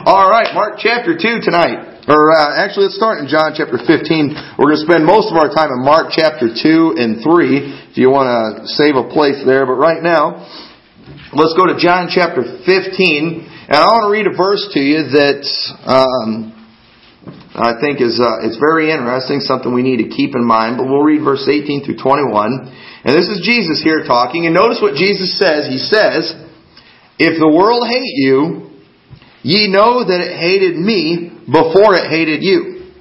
All right, Mark chapter 2 tonight. Or uh, actually, let's start in John chapter 15. We're going to spend most of our time in Mark chapter 2 and 3 if you want to save a place there. But right now, let's go to John chapter 15. And I want to read a verse to you that um, I think is uh, it's very interesting, something we need to keep in mind. But we'll read verse 18 through 21. And this is Jesus here talking. And notice what Jesus says. He says, If the world hate you, Ye know that it hated me before it hated you.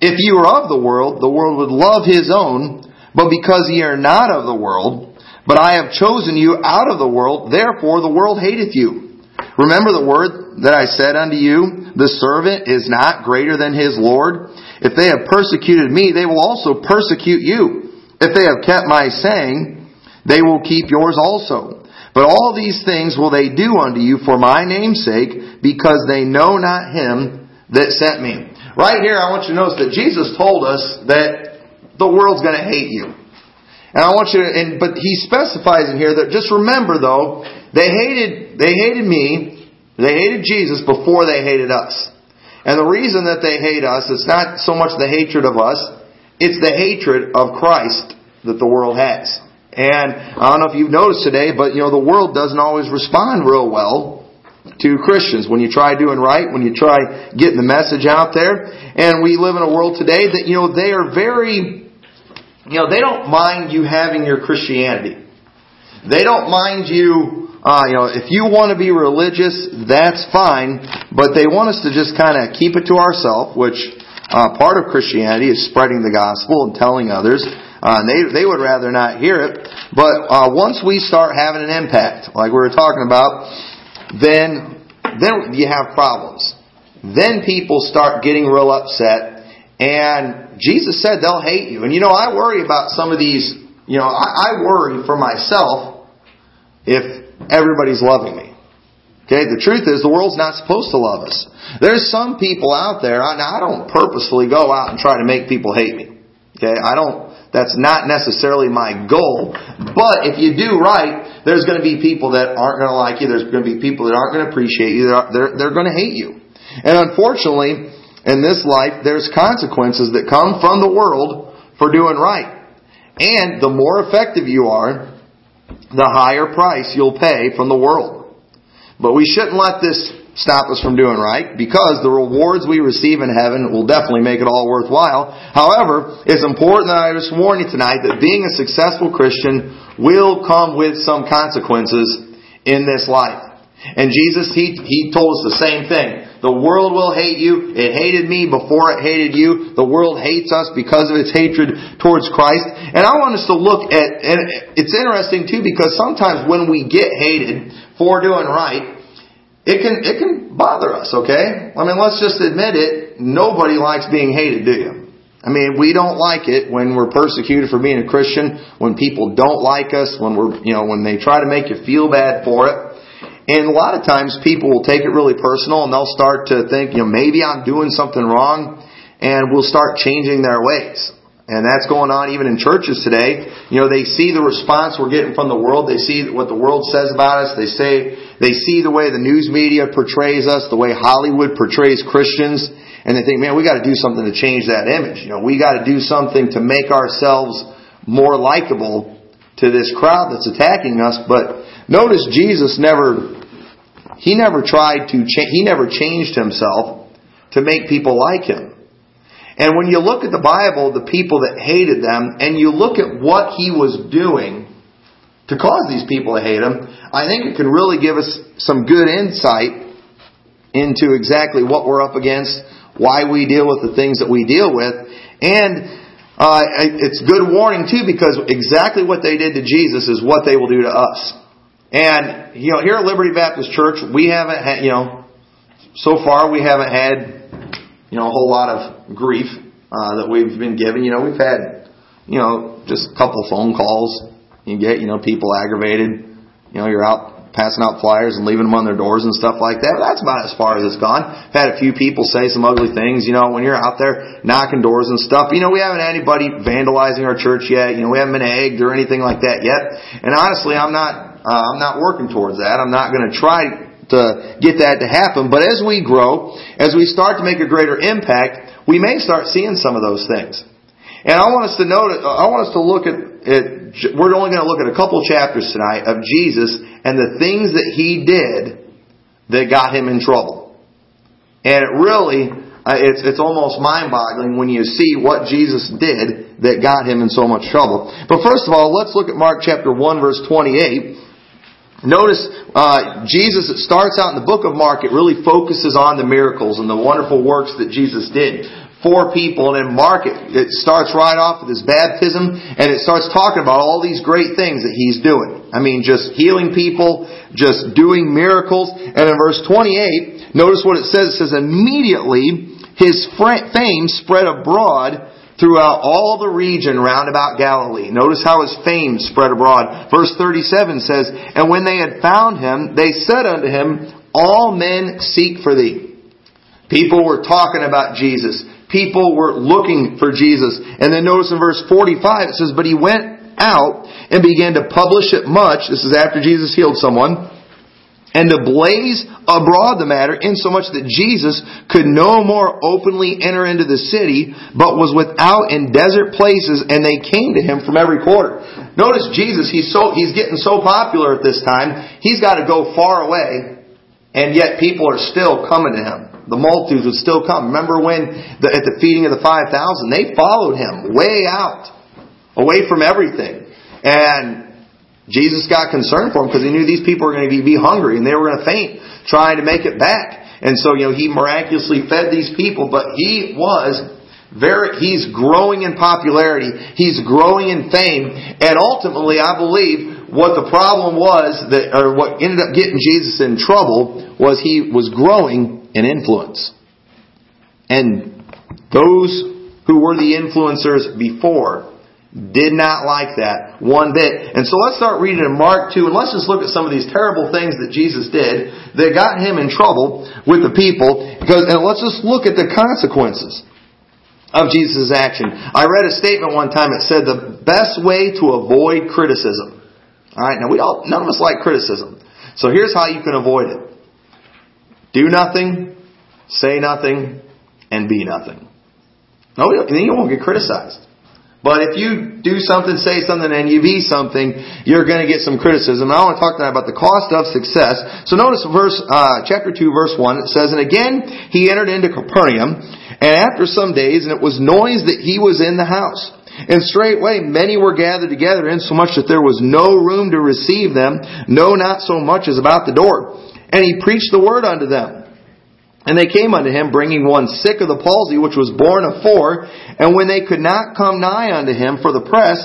If ye were of the world, the world would love his own, but because ye are not of the world, but I have chosen you out of the world, therefore the world hateth you. Remember the word that I said unto you, the servant is not greater than his Lord. If they have persecuted me, they will also persecute you. If they have kept my saying, they will keep yours also. But all these things will they do unto you for my name's sake, because they know not him that sent me. Right here, I want you to notice that Jesus told us that the world's going to hate you. And I want you to, and, but he specifies in here that just remember though, they hated, they hated me, they hated Jesus before they hated us. And the reason that they hate us, it's not so much the hatred of us, it's the hatred of Christ that the world has. And I don't know if you've noticed today, but you know, the world doesn't always respond real well to Christians when you try doing right, when you try getting the message out there. And we live in a world today that, you know, they are very, you know, they don't mind you having your Christianity. They don't mind you, uh, you know, if you want to be religious, that's fine, but they want us to just kind of keep it to ourselves, which uh, part of Christianity is spreading the gospel and telling others. Uh, they they would rather not hear it. But uh, once we start having an impact, like we were talking about, then then you have problems. Then people start getting real upset, and Jesus said they'll hate you. And you know, I worry about some of these. You know, I, I worry for myself if everybody's loving me. Okay, the truth is the world's not supposed to love us. There's some people out there, I don't purposefully go out and try to make people hate me. Okay, I don't that's not necessarily my goal. But if you do right, there's going to be people that aren't going to like you. There's going to be people that aren't going to appreciate you. They're, they're, going to hate you. And unfortunately, in this life, there's consequences that come from the world for doing right. And the more effective you are, the higher price you'll pay from the world. But we shouldn't let this stop us from doing right because the rewards we receive in heaven will definitely make it all worthwhile. However, it's important that I just warn you tonight that being a successful Christian will come with some consequences in this life. And Jesus, He, He told us the same thing. The world will hate you. It hated me before it hated you. The world hates us because of its hatred towards Christ. And I want us to look at, and it's interesting too because sometimes when we get hated for doing right, it can, it can bother us, okay? I mean, let's just admit it. Nobody likes being hated, do you? I mean, we don't like it when we're persecuted for being a Christian, when people don't like us, when we're, you know, when they try to make you feel bad for it. And a lot of times people will take it really personal and they'll start to think, you know, maybe I'm doing something wrong and will start changing their ways. And that's going on even in churches today. You know, they see the response we're getting from the world. They see what the world says about us. They say, they see the way the news media portrays us, the way Hollywood portrays Christians. And they think, man, we gotta do something to change that image. You know, we gotta do something to make ourselves more likable to this crowd that's attacking us. But notice Jesus never, he never tried to, cha- he never changed himself to make people like him. And when you look at the Bible, the people that hated them, and you look at what he was doing to cause these people to hate him, I think it can really give us some good insight into exactly what we're up against, why we deal with the things that we deal with, and uh, it's good warning too because exactly what they did to Jesus is what they will do to us. And you know, here at Liberty Baptist Church, we haven't had, you know, so far we haven't had you know, a whole lot of grief uh, that we've been given. You know, we've had, you know, just a couple phone calls. You get, you know, people aggravated. You know, you're out passing out flyers and leaving them on their doors and stuff like that. That's about as far as it's gone. Had a few people say some ugly things, you know, when you're out there knocking doors and stuff. You know, we haven't had anybody vandalizing our church yet. You know, we haven't been egged or anything like that yet. And honestly, I'm not, uh, I'm not working towards that. I'm not going to try to get that to happen. But as we grow, as we start to make a greater impact, we may start seeing some of those things. And I want us to note, I want us to look at, at we're only going to look at a couple chapters tonight of Jesus and the things that he did that got him in trouble. And it really, uh, it's, it's almost mind-boggling when you see what Jesus did that got him in so much trouble. But first of all, let's look at Mark chapter 1 verse 28. Notice uh, Jesus, it starts out in the book of Mark, it really focuses on the miracles and the wonderful works that Jesus did for people. And in Mark, it, it starts right off with his baptism and it starts talking about all these great things that he's doing. I mean, just healing people, just doing miracles. And in verse 28, notice what it says. It says, immediately his fame spread abroad throughout all the region round about Galilee. Notice how his fame spread abroad. Verse 37 says, And when they had found him, they said unto him, All men seek for thee. People were talking about Jesus. People were looking for Jesus. And then notice in verse 45 it says, But he went out and began to publish it much. This is after Jesus healed someone and to blaze abroad the matter, insomuch that Jesus could no more openly enter into the city, but was without in desert places, and they came to him from every quarter. Notice Jesus, he's so, he's getting so popular at this time, he's got to go far away, and yet people are still coming to him. The multitudes would still come. Remember when, the, at the feeding of the 5,000, they followed him way out, away from everything. And Jesus got concerned for them because he knew these people were going to be, hungry and they were going to faint trying to make it back. And so, you know, he miraculously fed these people, but he was very, he's growing in popularity. He's growing in fame. And ultimately, I believe what the problem was that, or what ended up getting Jesus in trouble was he was growing in influence. And those who were the influencers before did not like that one bit. And so let's start reading in Mark 2 and let's just look at some of these terrible things that Jesus did that got him in trouble with the people. Because, and let's just look at the consequences of Jesus' action. I read a statement one time that said the best way to avoid criticism. Alright, now we all, none of us like criticism. So here's how you can avoid it. Do nothing, say nothing, and be nothing. No, then you won't get criticized. But if you do something, say something, and you be something, you're going to get some criticism. I want to talk tonight about the cost of success. So notice verse, uh, chapter 2, verse 1, it says, And again he entered into Capernaum, and after some days, and it was noise that he was in the house. And straightway many were gathered together, insomuch that there was no room to receive them, no, not so much as about the door. And he preached the word unto them. And they came unto him, bringing one sick of the palsy, which was born four. And when they could not come nigh unto him for the press,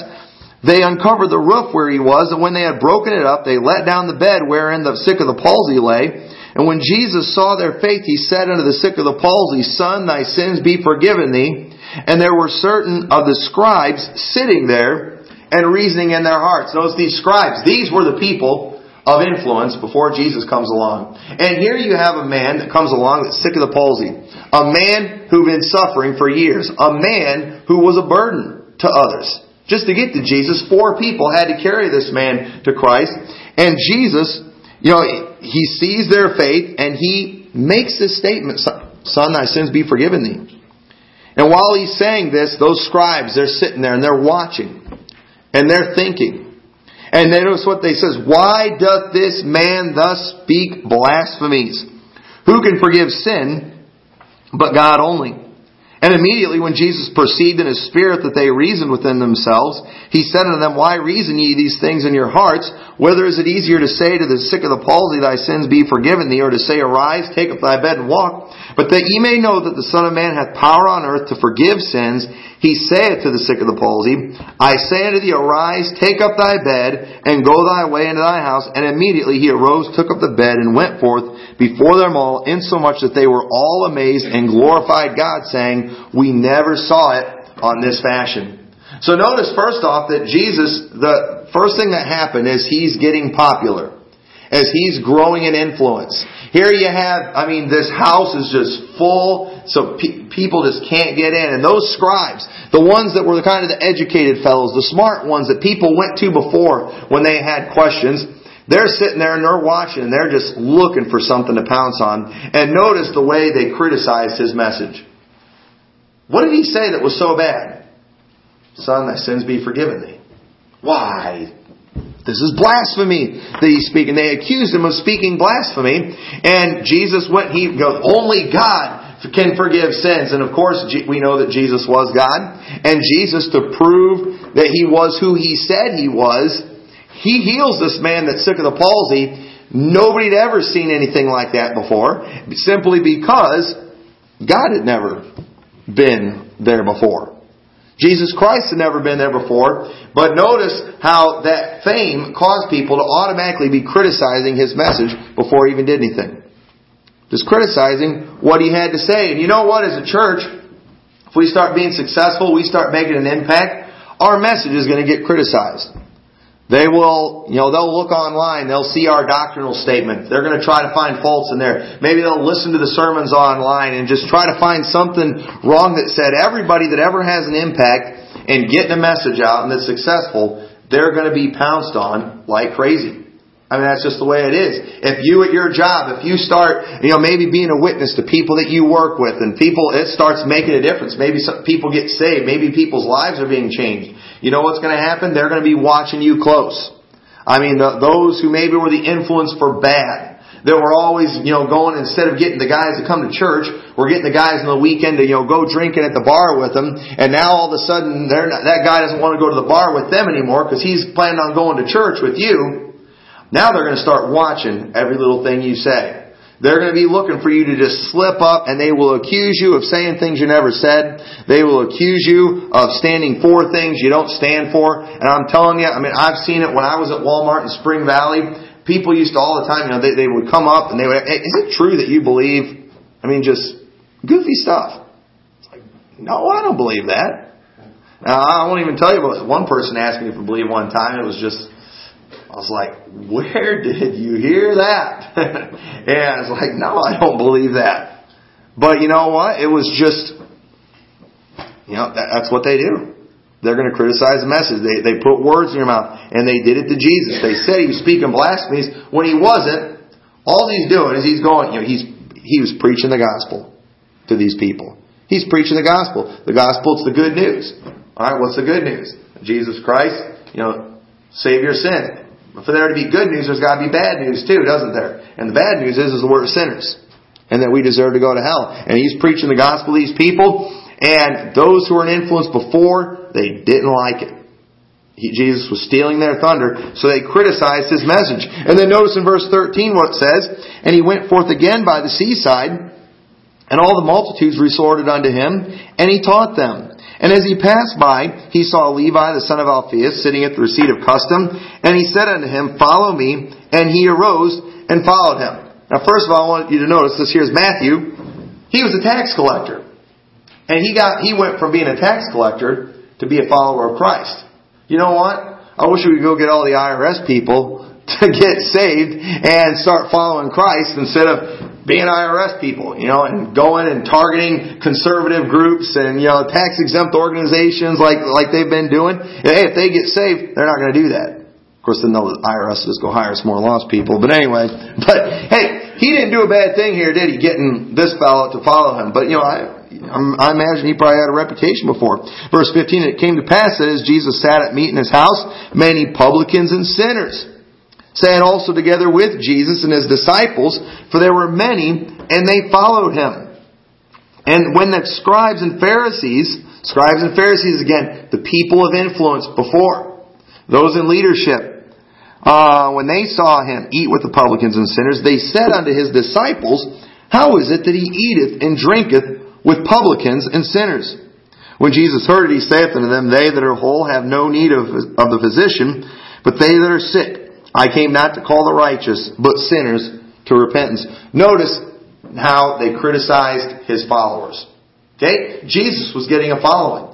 they uncovered the roof where he was, and when they had broken it up, they let down the bed wherein the sick of the palsy lay. And when Jesus saw their faith, he said unto the sick of the palsy, Son, thy sins be forgiven thee. And there were certain of the scribes sitting there and reasoning in their hearts. Notice these scribes. These were the people of influence before Jesus comes along. And here you have a man that comes along that's sick of the palsy. A man who'd been suffering for years. A man who was a burden to others. Just to get to Jesus, four people had to carry this man to Christ. And Jesus, you know, he sees their faith and he makes this statement, Son, thy sins be forgiven thee. And while he's saying this, those scribes, they're sitting there and they're watching. And they're thinking, and notice what they says, Why doth this man thus speak blasphemies? Who can forgive sin but God only? And immediately when Jesus perceived in his spirit that they reasoned within themselves, he said unto them, Why reason ye these things in your hearts? Whether is it easier to say to the sick of the palsy, Thy sins be forgiven thee, or to say, Arise, take up thy bed and walk? But that ye may know that the Son of Man hath power on earth to forgive sins, he saith to the sick of the palsy, I say unto thee, Arise, take up thy bed, and go thy way into thy house. And immediately he arose, took up the bed, and went forth before them all, insomuch that they were all amazed and glorified God, saying, we never saw it on this fashion. So notice first off that Jesus, the first thing that happened is he's getting popular. As he's growing in influence. Here you have, I mean, this house is just full, so pe- people just can't get in. And those scribes, the ones that were the kind of the educated fellows, the smart ones that people went to before when they had questions, They're sitting there and they're watching and they're just looking for something to pounce on. And notice the way they criticized his message. What did he say that was so bad? Son, thy sins be forgiven thee. Why? This is blasphemy that he's speaking. They accused him of speaking blasphemy. And Jesus went, he goes, only God can forgive sins. And of course, we know that Jesus was God. And Jesus, to prove that he was who he said he was, he heals this man that's sick of the palsy. Nobody had ever seen anything like that before, simply because God had never been there before. Jesus Christ had never been there before, but notice how that fame caused people to automatically be criticizing his message before he even did anything. Just criticizing what he had to say. And you know what, as a church, if we start being successful, we start making an impact, our message is going to get criticized. They will, you know, they'll look online, they'll see our doctrinal statement. They're going to try to find faults in there. Maybe they'll listen to the sermons online and just try to find something wrong that said everybody that ever has an impact in getting a message out and that's successful, they're going to be pounced on like crazy. I mean, that's just the way it is. If you at your job, if you start, you know, maybe being a witness to people that you work with and people, it starts making a difference. Maybe some people get saved. Maybe people's lives are being changed. You know what's going to happen? They're going to be watching you close. I mean, the, those who maybe were the influence for bad, that were always, you know, going instead of getting the guys to come to church, we're getting the guys on the weekend to, you know, go drinking at the bar with them. And now all of a sudden, they're not, that guy doesn't want to go to the bar with them anymore because he's planning on going to church with you. Now they're going to start watching every little thing you say. They're going to be looking for you to just slip up and they will accuse you of saying things you never said. They will accuse you of standing for things you don't stand for. And I'm telling you, I mean, I've seen it when I was at Walmart in Spring Valley. People used to all the time, you know, they, they would come up and they would, hey, is it true that you believe? I mean, just goofy stuff. It's like, no, I don't believe that. Now, I won't even tell you about one person asked me if I believe one time. It was just, I was like, where did you hear that? and I was like, no, I don't believe that. But you know what? It was just, you know, that, that's what they do. They're going to criticize the message. They, they put words in your mouth. And they did it to Jesus. They said he was speaking blasphemies when he wasn't. All he's doing is he's going, you know, he's, he was preaching the gospel to these people. He's preaching the gospel. The gospel, it's the good news. Alright, what's the good news? Jesus Christ, you know, save your sin. But for there to be good news, there's got to be bad news too, doesn't there? And the bad news is, is the word of sinners. And that we deserve to go to hell. And he's preaching the gospel to these people, and those who were in influence before, they didn't like it. He, Jesus was stealing their thunder, so they criticized his message. And then notice in verse 13 what it says, And he went forth again by the seaside, and all the multitudes resorted unto him, and he taught them. And as he passed by, he saw Levi the son of Alphaeus sitting at the receipt of custom, and he said unto him, Follow me. And he arose and followed him. Now first of all, I want you to notice this here's Matthew. He was a tax collector. And he got, he went from being a tax collector to be a follower of Christ. You know what? I wish we could go get all the IRS people to get saved and start following Christ instead of being IRS people, you know, and going and targeting conservative groups and, you know, tax exempt organizations like, like they've been doing. Hey, if they get saved, they're not going to do that. Of course, then the IRS just go hire some more lost people. But anyway, but hey, he didn't do a bad thing here, did he? Getting this fellow to follow him. But, you know, I, I imagine he probably had a reputation before. Verse 15, it came to pass that as Jesus sat at meat in his house, many publicans and sinners sat also together with Jesus and his disciples, for there were many, and they followed him. And when the scribes and Pharisees, scribes and Pharisees again, the people of influence before, those in leadership, uh, when they saw him eat with the publicans and sinners, they said unto his disciples, How is it that he eateth and drinketh with publicans and sinners? When Jesus heard it, he saith unto them, They that are whole have no need of, of the physician, but they that are sick. I came not to call the righteous, but sinners to repentance. Notice how they criticized his followers. Okay? Jesus was getting a following.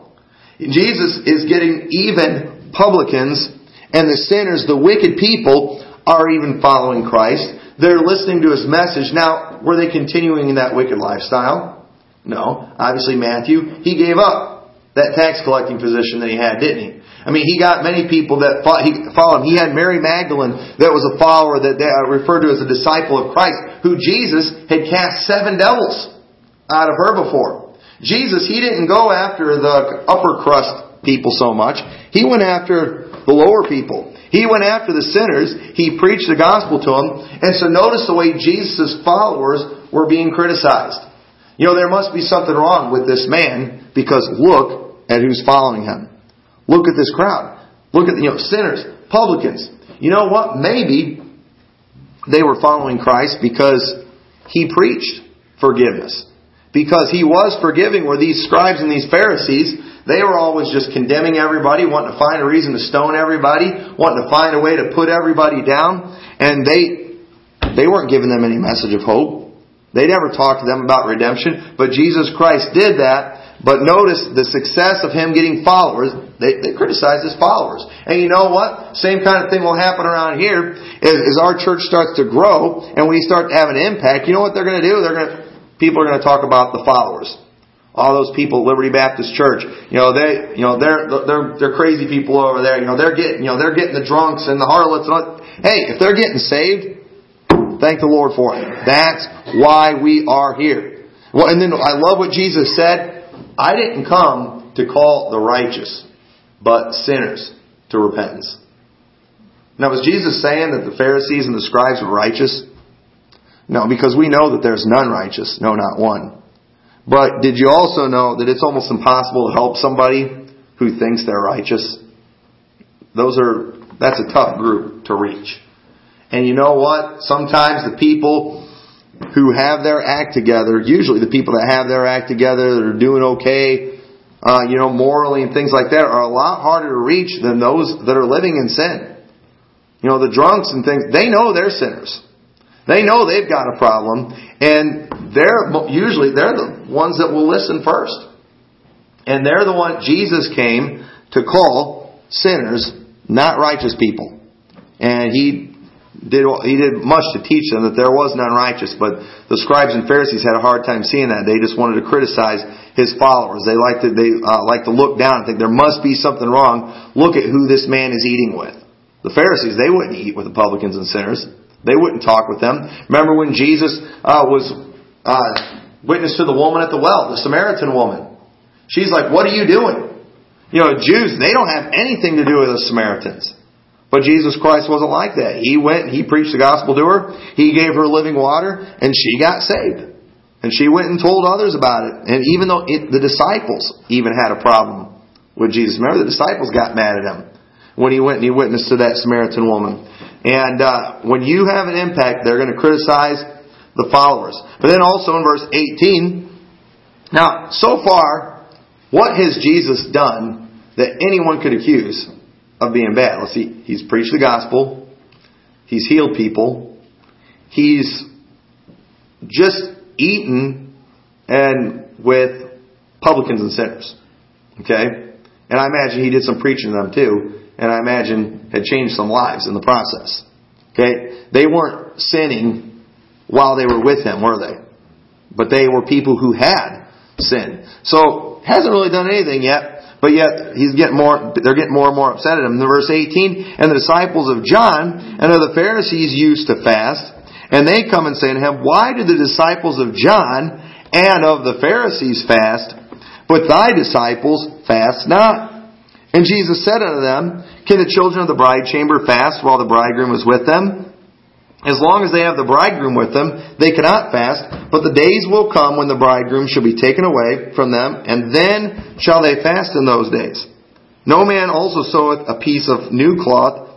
Jesus is getting even publicans and the sinners, the wicked people, are even following Christ. They're listening to his message. Now, were they continuing in that wicked lifestyle? No. Obviously, Matthew, he gave up that tax collecting position that he had, didn't he? I mean, he got many people that followed him. He had Mary Magdalene that was a follower that they uh, referred to as a disciple of Christ, who Jesus had cast seven devils out of her before. Jesus, he didn't go after the upper crust people so much. He went after the lower people. He went after the sinners. He preached the gospel to them. And so notice the way Jesus' followers were being criticized. You know, there must be something wrong with this man because look at who's following him. Look at this crowd. Look at, you know, sinners, publicans. You know what? Maybe they were following Christ because he preached forgiveness. Because he was forgiving, where these scribes and these Pharisees, they were always just condemning everybody, wanting to find a reason to stone everybody, wanting to find a way to put everybody down, and they, they weren't giving them any message of hope. They never talked to them about redemption, but Jesus Christ did that but notice the success of him getting followers. They, they criticize his followers. And you know what? Same kind of thing will happen around here as, as our church starts to grow and we start to have an impact. You know what they're going to do? They're going to, people are going to talk about the followers. All those people at Liberty Baptist Church, you know, they, you know, they're, they're, they're crazy people over there. You know, they're getting, you know, they're getting the drunks and the harlots and all. Hey, if they're getting saved, thank the Lord for it. That's why we are here. Well, and then I love what Jesus said. I didn't come to call the righteous, but sinners to repentance. Now, was Jesus saying that the Pharisees and the scribes were righteous? No, because we know that there's none righteous. No, not one. But did you also know that it's almost impossible to help somebody who thinks they're righteous? Those are, that's a tough group to reach. And you know what? Sometimes the people who have their act together, usually the people that have their act together, that are doing okay, uh, you know, morally and things like that, are a lot harder to reach than those that are living in sin. You know, the drunks and things, they know they're sinners. They know they've got a problem, and they're usually they're the ones that will listen first. And they're the one Jesus came to call sinners, not righteous people. And he did he did much to teach them that there was none righteous, but the scribes and Pharisees had a hard time seeing that. They just wanted to criticize his followers. They liked to they uh, like to look down and think there must be something wrong. Look at who this man is eating with. The Pharisees they wouldn't eat with the publicans and sinners. They wouldn't talk with them. Remember when Jesus uh, was uh, witness to the woman at the well, the Samaritan woman. She's like, "What are you doing?" You know, Jews they don't have anything to do with the Samaritans. But Jesus Christ wasn't like that. He went, and He preached the gospel to her, He gave her living water, and she got saved. And she went and told others about it. And even though it, the disciples even had a problem with Jesus. Remember, the disciples got mad at him when he went and he witnessed to that Samaritan woman. And uh, when you have an impact, they're going to criticize the followers. But then also in verse 18, now, so far, what has Jesus done that anyone could accuse of being bad. Let's see. He's preached the gospel. He's healed people. He's just eaten and with publicans and sinners. Okay? And I imagine he did some preaching to them too. And I imagine had changed some lives in the process. Okay? They weren't sinning while they were with him, were they? But they were people who had sinned. So, hasn't really done anything yet. But yet he's getting more, they're getting more and more upset at him. In verse 18, and the disciples of John and of the Pharisees used to fast, and they come and say to him, Why do the disciples of John and of the Pharisees fast, but thy disciples fast not? And Jesus said unto them, Can the children of the bride chamber fast while the bridegroom is with them? As long as they have the bridegroom with them, they cannot fast, but the days will come when the bridegroom shall be taken away from them, and then shall they fast in those days. No man also seweth a piece of new cloth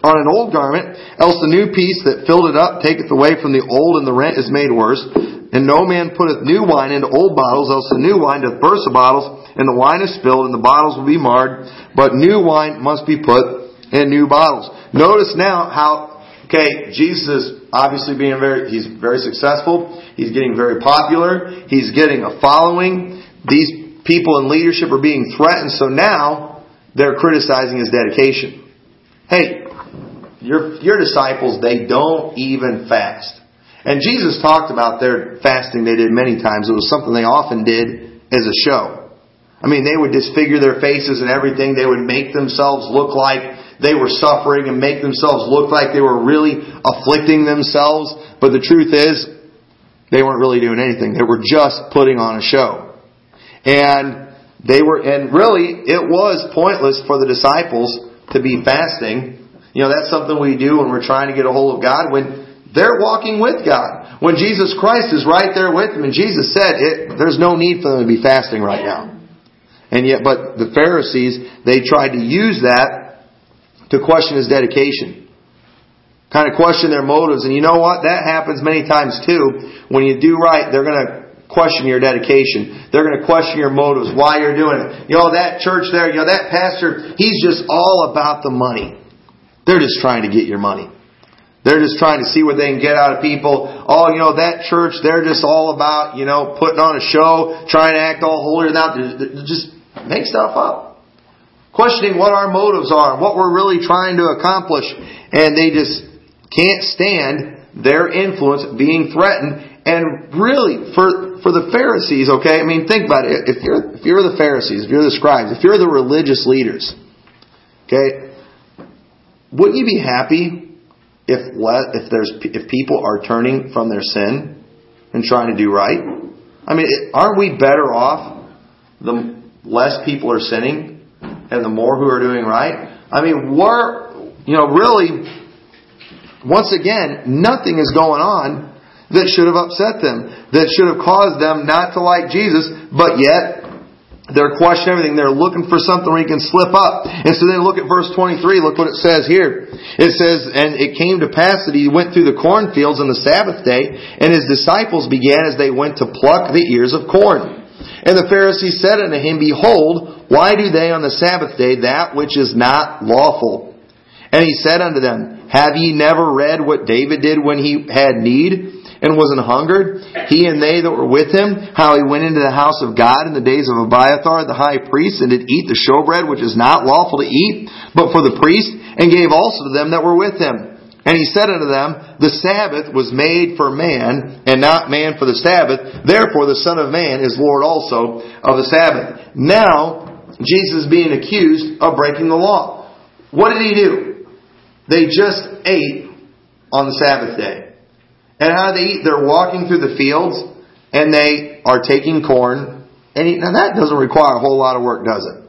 on an old garment, else the new piece that filled it up taketh away from the old, and the rent is made worse. And no man putteth new wine into old bottles, else the new wine doth burst the bottles, and the wine is spilled, and the bottles will be marred. But new wine must be put in new bottles. Notice now how Okay, Jesus is obviously being very, he's very successful. He's getting very popular. He's getting a following. These people in leadership are being threatened, so now they're criticizing his dedication. Hey, your, your disciples, they don't even fast. And Jesus talked about their fasting they did many times. It was something they often did as a show. I mean, they would disfigure their faces and everything. They would make themselves look like they were suffering and make themselves look like they were really afflicting themselves. But the truth is, they weren't really doing anything. They were just putting on a show. And they were, and really, it was pointless for the disciples to be fasting. You know, that's something we do when we're trying to get a hold of God when they're walking with God. When Jesus Christ is right there with them, and Jesus said, it, there's no need for them to be fasting right now. And yet, but the Pharisees, they tried to use that to question his dedication. Kind of question their motives. And you know what? That happens many times too. When you do right, they're going to question your dedication. They're going to question your motives, why you're doing it. You know, that church there, you know, that pastor, he's just all about the money. They're just trying to get your money. They're just trying to see what they can get out of people. Oh, you know, that church, they're just all about, you know, putting on a show, trying to act all holier than thou. Just make stuff up questioning what our motives are, and what we're really trying to accomplish, and they just can't stand their influence being threatened. And really, for for the Pharisees, okay, I mean, think about it. If you're if you're the Pharisees, if you're the scribes, if you're the religious leaders, okay, wouldn't you be happy if if there's if people are turning from their sin and trying to do right? I mean, aren't we better off the less people are sinning and the more who are doing right. I mean, we're, you know, really, once again, nothing is going on that should have upset them, that should have caused them not to like Jesus, but yet they're questioning everything. They're looking for something where he can slip up. And so then look at verse 23. Look what it says here. It says, And it came to pass that he went through the cornfields on the Sabbath day, and his disciples began as they went to pluck the ears of corn. And the Pharisees said unto him, Behold, why do they on the Sabbath day that which is not lawful? And he said unto them, Have ye never read what David did when he had need and was an hungered? He and they that were with him, how he went into the house of God in the days of Abiathar the high priest, and did eat the showbread which is not lawful to eat, but for the priest, and gave also to them that were with him. And he said unto them, The Sabbath was made for man, and not man for the Sabbath. Therefore the Son of Man is Lord also of the Sabbath. Now, Jesus being accused of breaking the law. What did he do? They just ate on the Sabbath day. And how do they eat? They're walking through the fields, and they are taking corn and eating. Now that doesn't require a whole lot of work, does it?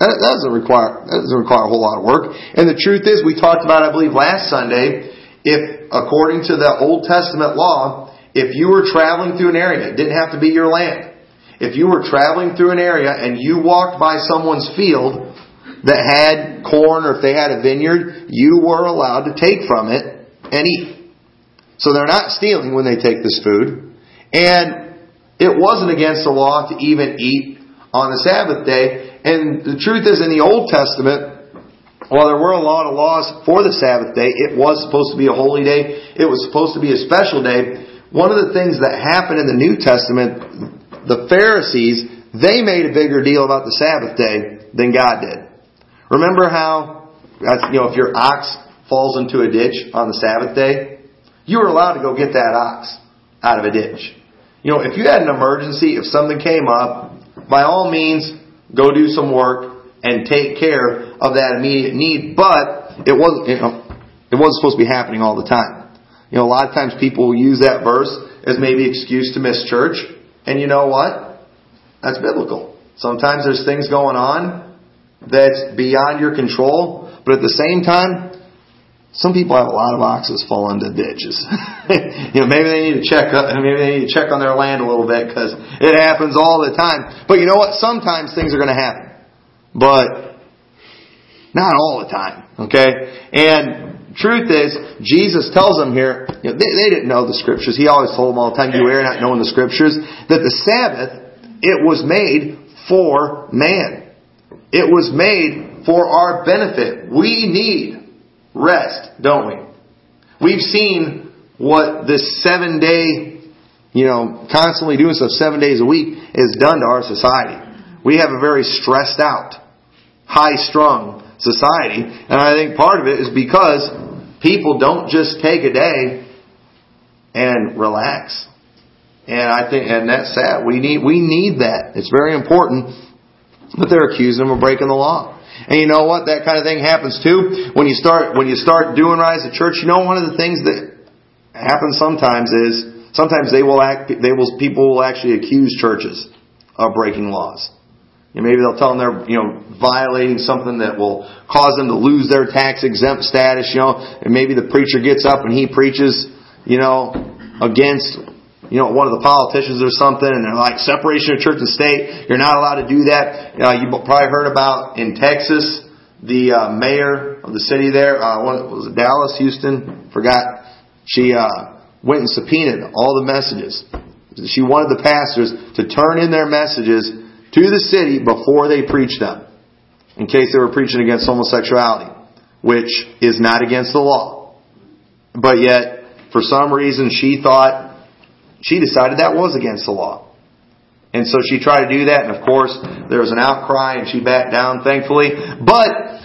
That doesn't require that doesn't require a whole lot of work. And the truth is, we talked about, I believe, last Sunday. If according to the Old Testament law, if you were traveling through an area, it didn't have to be your land. If you were traveling through an area and you walked by someone's field that had corn or if they had a vineyard, you were allowed to take from it and eat. So they're not stealing when they take this food. And it wasn't against the law to even eat on the Sabbath day and the truth is, in the Old Testament, while there were a lot of laws for the Sabbath day, it was supposed to be a holy day. It was supposed to be a special day. One of the things that happened in the New Testament, the Pharisees, they made a bigger deal about the Sabbath day than God did. Remember how, you know, if your ox falls into a ditch on the Sabbath day, you were allowed to go get that ox out of a ditch. You know, if you had an emergency, if something came up, by all means, go do some work and take care of that immediate need. But it wasn't, you know, it wasn't supposed to be happening all the time. You know, a lot of times people will use that verse as maybe excuse to miss church. And you know what? That's biblical. Sometimes there's things going on that's beyond your control, but at the same time, some people have a lot of oxes fall into ditches. you know, maybe they need to check up, maybe they need to check on their land a little bit because it happens all the time. But you know what? Sometimes things are going to happen, but not all the time. Okay, and truth is, Jesus tells them here. You know, they, they didn't know the scriptures. He always told them all the time, "You err not knowing the scriptures." That the Sabbath it was made for man. It was made for our benefit. We need rest, don't we? We've seen what this seven day, you know, constantly doing stuff seven days a week has done to our society. We have a very stressed out, high strung society, and I think part of it is because people don't just take a day and relax. And I think, and that's sad. We need, we need that. It's very important But they're accusing him of breaking the law. And you know what? That kind of thing happens too. When you start, when you start doing right as a church, you know one of the things that happens sometimes is, sometimes they will act, they will, people will actually accuse churches of breaking laws. And maybe they'll tell them they're, you know, violating something that will cause them to lose their tax exempt status, you know, and maybe the preacher gets up and he preaches, you know, against, you know, one of the politicians or something, and they're like, separation of church and state, you're not allowed to do that. Uh, you probably heard about in Texas, the uh, mayor of the city there, uh, what was it, Dallas, Houston, forgot, she uh, went and subpoenaed all the messages. She wanted the pastors to turn in their messages to the city before they preached them, in case they were preaching against homosexuality, which is not against the law. But yet, for some reason, she thought, she decided that was against the law. And so she tried to do that, and of course, there was an outcry, and she backed down, thankfully. But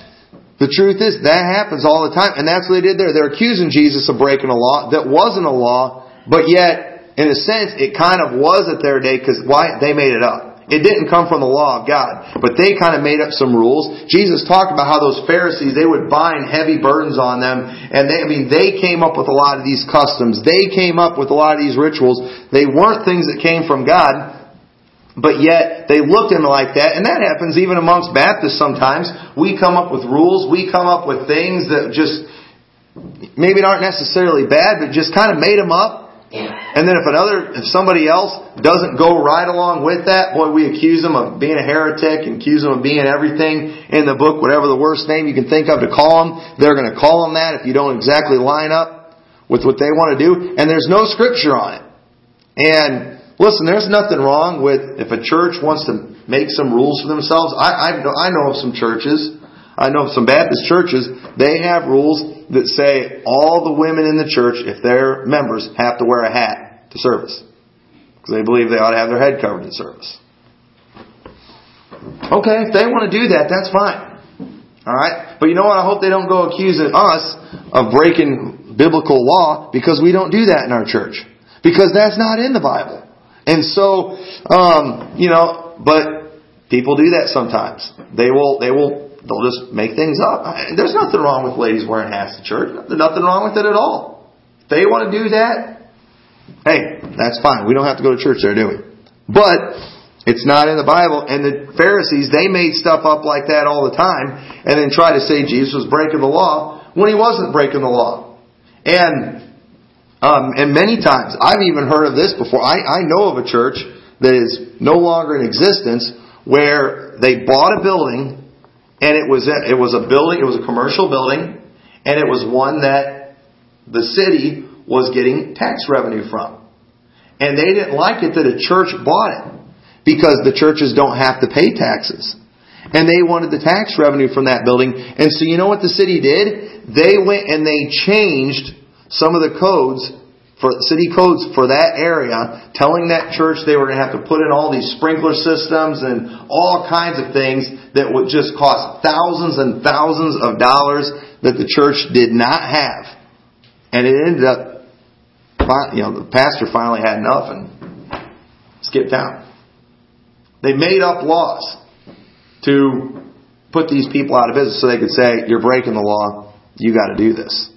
the truth is, that happens all the time, and that's what they did there. They're accusing Jesus of breaking a law that wasn't a law, but yet, in a sense, it kind of was at their day because why? They made it up. It didn't come from the law of God, but they kind of made up some rules. Jesus talked about how those Pharisees, they would bind heavy burdens on them, and they, I mean, they came up with a lot of these customs. They came up with a lot of these rituals. They weren't things that came from God, but yet they looked at like that, and that happens even amongst Baptists sometimes. We come up with rules, we come up with things that just maybe aren't necessarily bad, but just kind of made them up and then if another, if somebody else doesn't go right along with that, boy, we accuse them of being a heretic and accuse them of being everything in the book, whatever the worst name you can think of to call them. They're going to call them that if you don't exactly line up with what they want to do. And there's no scripture on it. And listen, there's nothing wrong with if a church wants to make some rules for themselves. I, I, I know of some churches I know of some Baptist churches, they have rules that say all the women in the church, if they're members, have to wear a hat to service. Because they believe they ought to have their head covered in service. Okay, if they want to do that, that's fine. Alright? But you know what? I hope they don't go accusing us of breaking biblical law because we don't do that in our church. Because that's not in the Bible. And so, um, you know, but people do that sometimes. They will, they will they'll just make things up. There's nothing wrong with ladies wearing hats to church. There's nothing wrong with it at all. If they want to do that, hey, that's fine. We don't have to go to church there, do we? But it's not in the Bible. And the Pharisees, they made stuff up like that all the time and then try to say Jesus was breaking the law when he wasn't breaking the law. And um, and many times, I've even heard of this before. I, I know of a church that is no longer in existence where they bought a building and it was it was a building, it was a commercial building, and it was one that the city was getting tax revenue from. And they didn't like it that a church bought it because the churches don't have to pay taxes. And they wanted the tax revenue from that building. And so you know what the city did? They went and they changed some of the codes for city codes for that area, telling that church they were going to have to put in all these sprinkler systems and all kinds of things that would just cost thousands and thousands of dollars that the church did not have. And it ended up, you know, the pastor finally had enough and skipped out. They made up laws to put these people out of business so they could say, you're breaking the law, you got to do this.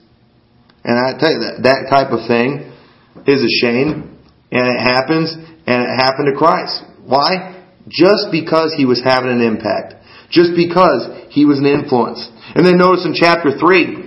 And I tell you that that type of thing is a shame, and it happens, and it happened to Christ. Why? Just because he was having an impact. Just because he was an influence. And then notice in chapter 3,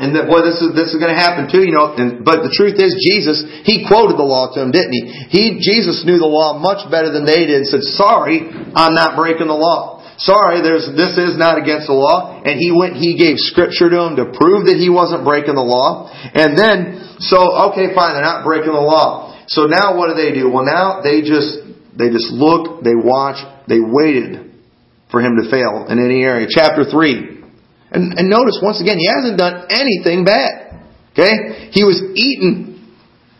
and that, well, this is, this is going to happen too, you know, and, but the truth is Jesus, he quoted the law to him, didn't he? He, Jesus knew the law much better than they did and said, sorry, I'm not breaking the law. Sorry, there's, this is not against the law. And he went, he gave scripture to him to prove that he wasn't breaking the law. And then so, okay, fine, they're not breaking the law. So now what do they do? Well, now they just, they just look, they watch, they waited for him to fail in any area. Chapter 3. And, and notice, once again, he hasn't done anything bad. Okay? He was eating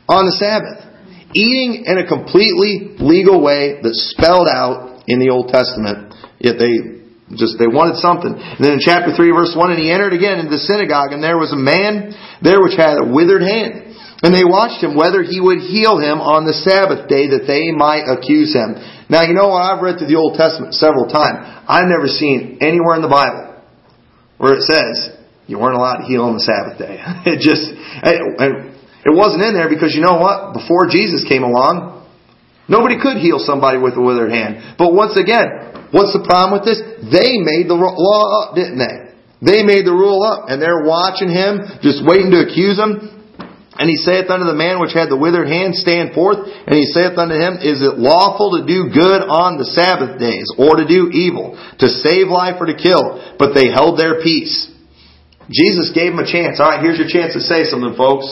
on the Sabbath. Eating in a completely legal way that's spelled out in the Old Testament. Yet they just, they wanted something. And then in chapter 3 verse 1, and he entered again into the synagogue, and there was a man there which had a withered hand. And they watched him whether he would heal him on the Sabbath day that they might accuse him. Now, you know what? I've read through the Old Testament several times. I've never seen anywhere in the Bible where it says you weren't allowed to heal on the Sabbath day. It just, it wasn't in there because you know what? Before Jesus came along, nobody could heal somebody with a withered hand. But once again, what's the problem with this? They made the law up, didn't they? They made the rule up, and they're watching him, just waiting to accuse him. And he saith unto the man which had the withered hand, Stand forth. And he saith unto him, Is it lawful to do good on the Sabbath days, or to do evil, to save life or to kill? But they held their peace. Jesus gave him a chance. All right, here's your chance to say something, folks.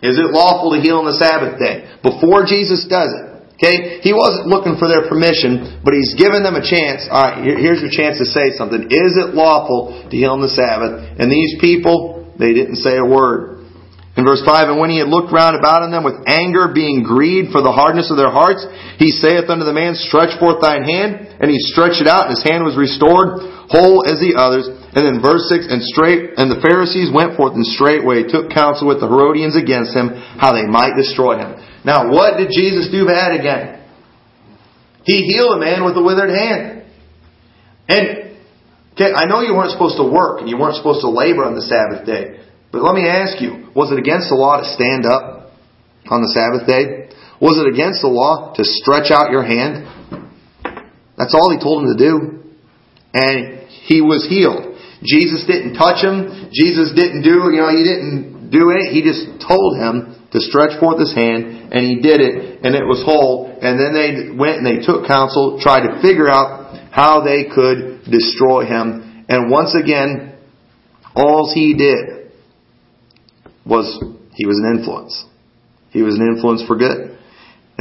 Is it lawful to heal on the Sabbath day? Before Jesus does it. Okay? He wasn't looking for their permission, but he's given them a chance. All right, here's your chance to say something. Is it lawful to heal on the Sabbath? And these people, they didn't say a word. In verse 5, And when he had looked round about on them with anger, being grieved for the hardness of their hearts, he saith unto the man, Stretch forth thine hand. And he stretched it out, and his hand was restored, whole as the others. And then verse 6, And straight, and the Pharisees went forth and straightway took counsel with the Herodians against him, how they might destroy him. Now, what did Jesus do bad again? He healed a man with a withered hand. And, okay, I know you weren't supposed to work, and you weren't supposed to labor on the Sabbath day. But let me ask you, was it against the law to stand up on the Sabbath day? Was it against the law to stretch out your hand? That's all he told him to do. And he was healed. Jesus didn't touch him. Jesus didn't do, you know, he didn't do it. He just told him to stretch forth his hand, and he did it, and it was whole. And then they went and they took counsel, tried to figure out how they could destroy him. And once again, all he did was he was an influence. He was an influence for good.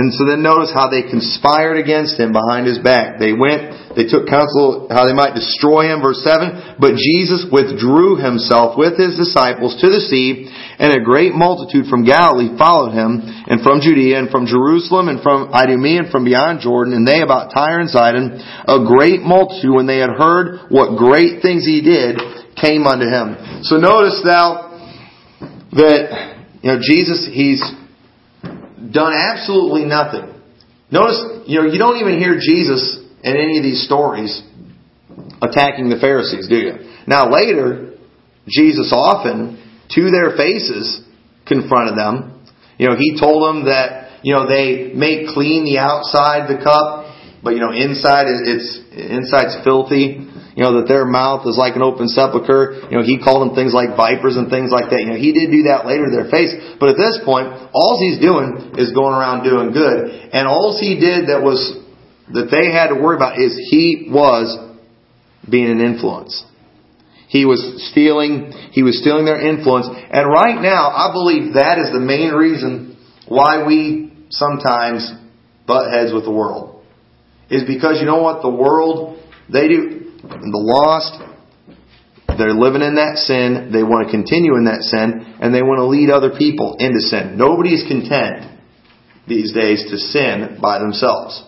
And so then notice how they conspired against him behind his back. They went, they took counsel how they might destroy him, verse 7. But Jesus withdrew himself with his disciples to the sea, and a great multitude from Galilee followed him, and from Judea, and from Jerusalem, and from Idumea, and from beyond Jordan, and they about Tyre and Sidon. A great multitude, when they had heard what great things he did, came unto him. So notice thou, that, you know, Jesus, he's done absolutely nothing. Notice, you know, you don't even hear Jesus in any of these stories attacking the Pharisees, do you? Now later, Jesus often, to their faces, confronted them. You know, he told them that, you know, they make clean the outside the cup, but you know, inside it's, inside's filthy you know, that their mouth is like an open sepulchre. You know, he called them things like vipers and things like that. You know, he did do that later to their face. But at this point, all he's doing is going around doing good. And all he did that was, that they had to worry about is he was being an influence. He was stealing, he was stealing their influence. And right now, I believe that is the main reason why we sometimes butt heads with the world. Is because you know what? The world, they do, the lost, they're living in that sin, they want to continue in that sin, and they want to lead other people into sin. Nobody's content these days to sin by themselves.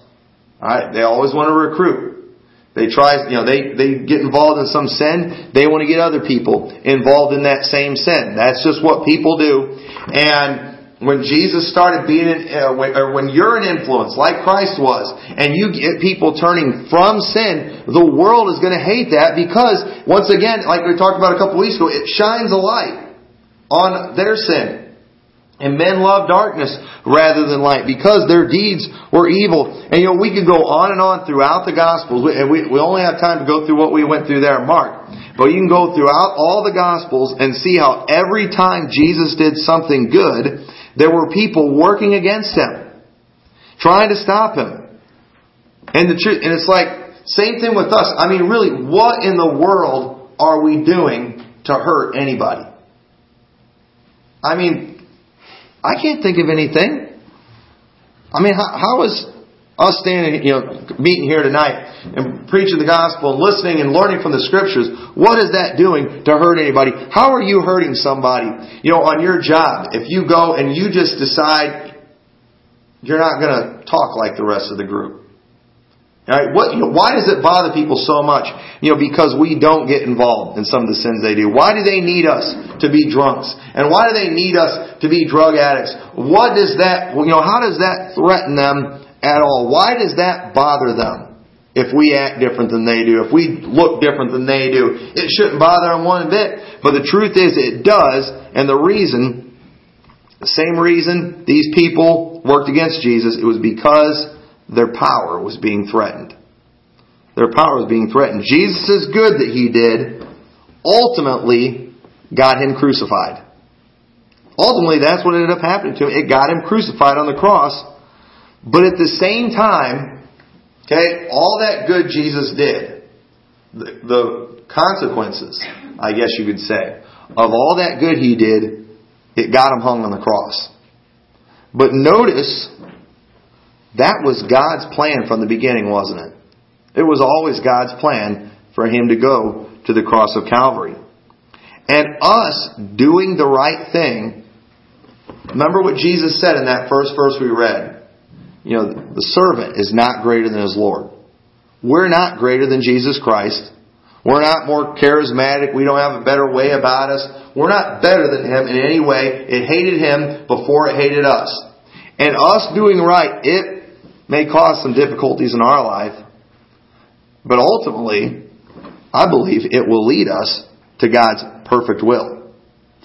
Alright? They always want to recruit. They try, you know, they, they get involved in some sin, they want to get other people involved in that same sin. That's just what people do. And when Jesus started being, an, uh, when, or when you're an influence like Christ was, and you get people turning from sin, the world is going to hate that because, once again, like we talked about a couple weeks ago, it shines a light on their sin. And men love darkness rather than light because their deeds were evil. And you know, we could go on and on throughout the Gospels, and we, we only have time to go through what we went through there Mark. But you can go throughout all the Gospels and see how every time Jesus did something good, there were people working against him, trying to stop him. And the truth, and it's like, same thing with us. I mean, really, what in the world are we doing to hurt anybody? I mean, I can't think of anything. I mean, how, how is us standing, you know, meeting here tonight and preaching the gospel and listening and learning from the scriptures, what is that doing to hurt anybody? How are you hurting somebody? You know, on your job, if you go and you just decide you're not going to talk like the rest of the group. Right? What, you know, why does it bother people so much? You know, because we don't get involved in some of the sins they do. Why do they need us to be drunks? And why do they need us to be drug addicts? What does that, you know, how does that threaten them at all? Why does that bother them? If we act different than they do, if we look different than they do, it shouldn't bother them one bit. But the truth is it does, and the reason, the same reason these people worked against Jesus, it was because their power was being threatened. Their power was being threatened. Jesus' good that he did ultimately got him crucified. Ultimately, that's what ended up happening to him. It got him crucified on the cross. But at the same time, okay, all that good Jesus did, the, the consequences, I guess you could say, of all that good he did, it got him hung on the cross. But notice that was God's plan from the beginning, wasn't it? It was always God's plan for him to go to the cross of Calvary. And us doing the right thing, remember what Jesus said in that first verse we read. You know, the servant is not greater than his Lord. We're not greater than Jesus Christ. We're not more charismatic. We don't have a better way about us. We're not better than him in any way. It hated him before it hated us. And us doing right, it may cause some difficulties in our life, but ultimately, I believe it will lead us to God's perfect will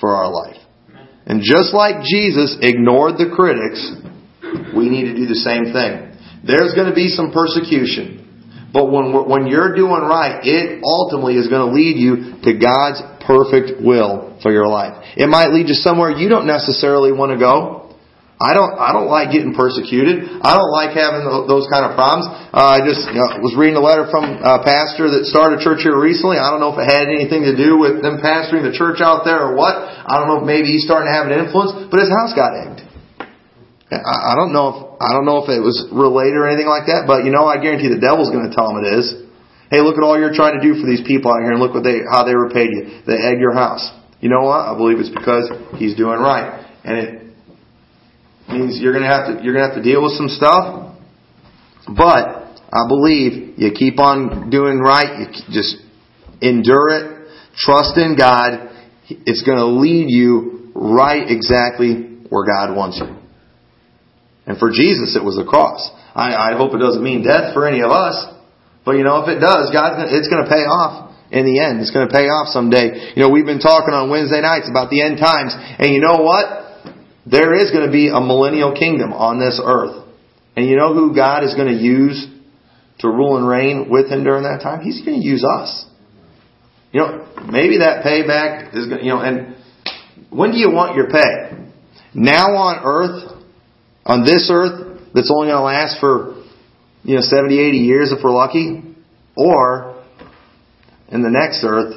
for our life. And just like Jesus ignored the critics, we need to do the same thing. There's going to be some persecution. But when, when you're doing right, it ultimately is going to lead you to God's perfect will for your life. It might lead you somewhere you don't necessarily want to go. I don't, I don't like getting persecuted. I don't like having those kind of problems. Uh, I just you know, was reading a letter from a pastor that started a church here recently. I don't know if it had anything to do with them pastoring the church out there or what. I don't know if maybe he's starting to have an influence, but his house got egged. I, don't know if, I don't know if it was related or anything like that, but you know, I guarantee the devil's going to tell him it is. Hey, look at all you're trying to do for these people out here and look what they, how they repaid you. They egged your house. You know what? I believe it's because he's doing right. And it, means you're to have to you're to have to deal with some stuff. But I believe you keep on doing right. You just endure it. Trust in God. It's going to lead you right exactly where God wants you. And for Jesus, it was the cross. I, I hope it doesn't mean death for any of us. But you know, if it does, God, it's going to pay off in the end. It's going to pay off someday. You know, we've been talking on Wednesday nights about the end times. And you know what? there is going to be a millennial kingdom on this earth. And you know who God is going to use to rule and reign with him during that time? He's going to use us. You know, maybe that payback is going to, you know, and when do you want your pay? Now on earth, on this earth, that's only going to last for, you know, 70, 80 years if we're lucky, or in the next earth,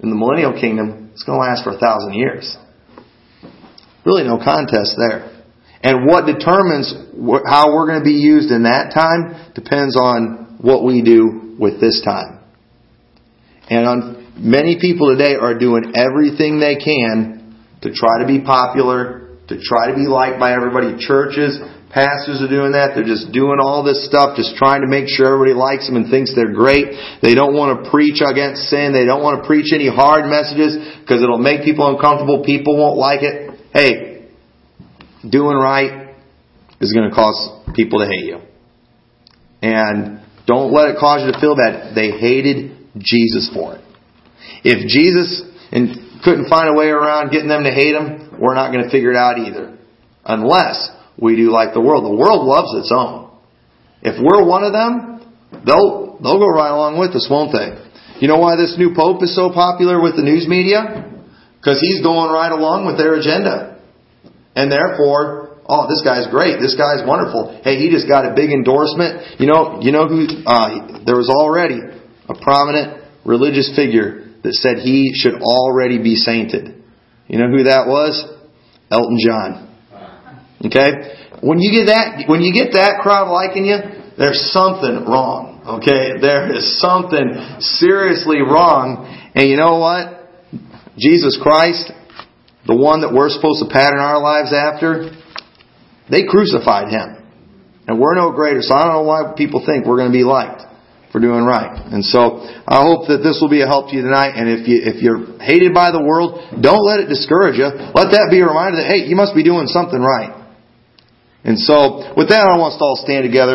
in the millennial kingdom, it's going to last for a thousand years. Really no contest there. And what determines how we're going to be used in that time depends on what we do with this time. And on, many people today are doing everything they can to try to be popular, to try to be liked by everybody. Churches, pastors are doing that. They're just doing all this stuff, just trying to make sure everybody likes them and thinks they're great. They don't want to preach against sin. They don't want to preach any hard messages because it'll make people uncomfortable. People won't like it hey, doing right is going to cause people to hate you. And don't let it cause you to feel bad. They hated Jesus for it. If Jesus and couldn't find a way around getting them to hate him, we're not going to figure it out either. Unless we do like the world. The world loves its own. If we're one of them, they'll they'll go right along with us, won't they? You know why this new pope is so popular with the news media? Because he's going right along with their agenda. And therefore, oh, this guy's great. This guy's wonderful. Hey, he just got a big endorsement. You know, you know who, uh, there was already a prominent religious figure that said he should already be sainted. You know who that was? Elton John. Okay? When you get that, when you get that crowd liking you, there's something wrong. Okay? There is something seriously wrong. And you know what? Jesus Christ, the one that we're supposed to pattern our lives after, they crucified him. And we're no greater, so I don't know why people think we're going to be liked for doing right. And so I hope that this will be a help to you tonight. And if you if you're hated by the world, don't let it discourage you. Let that be a reminder that hey, you must be doing something right. And so with that, I want us to all stand together.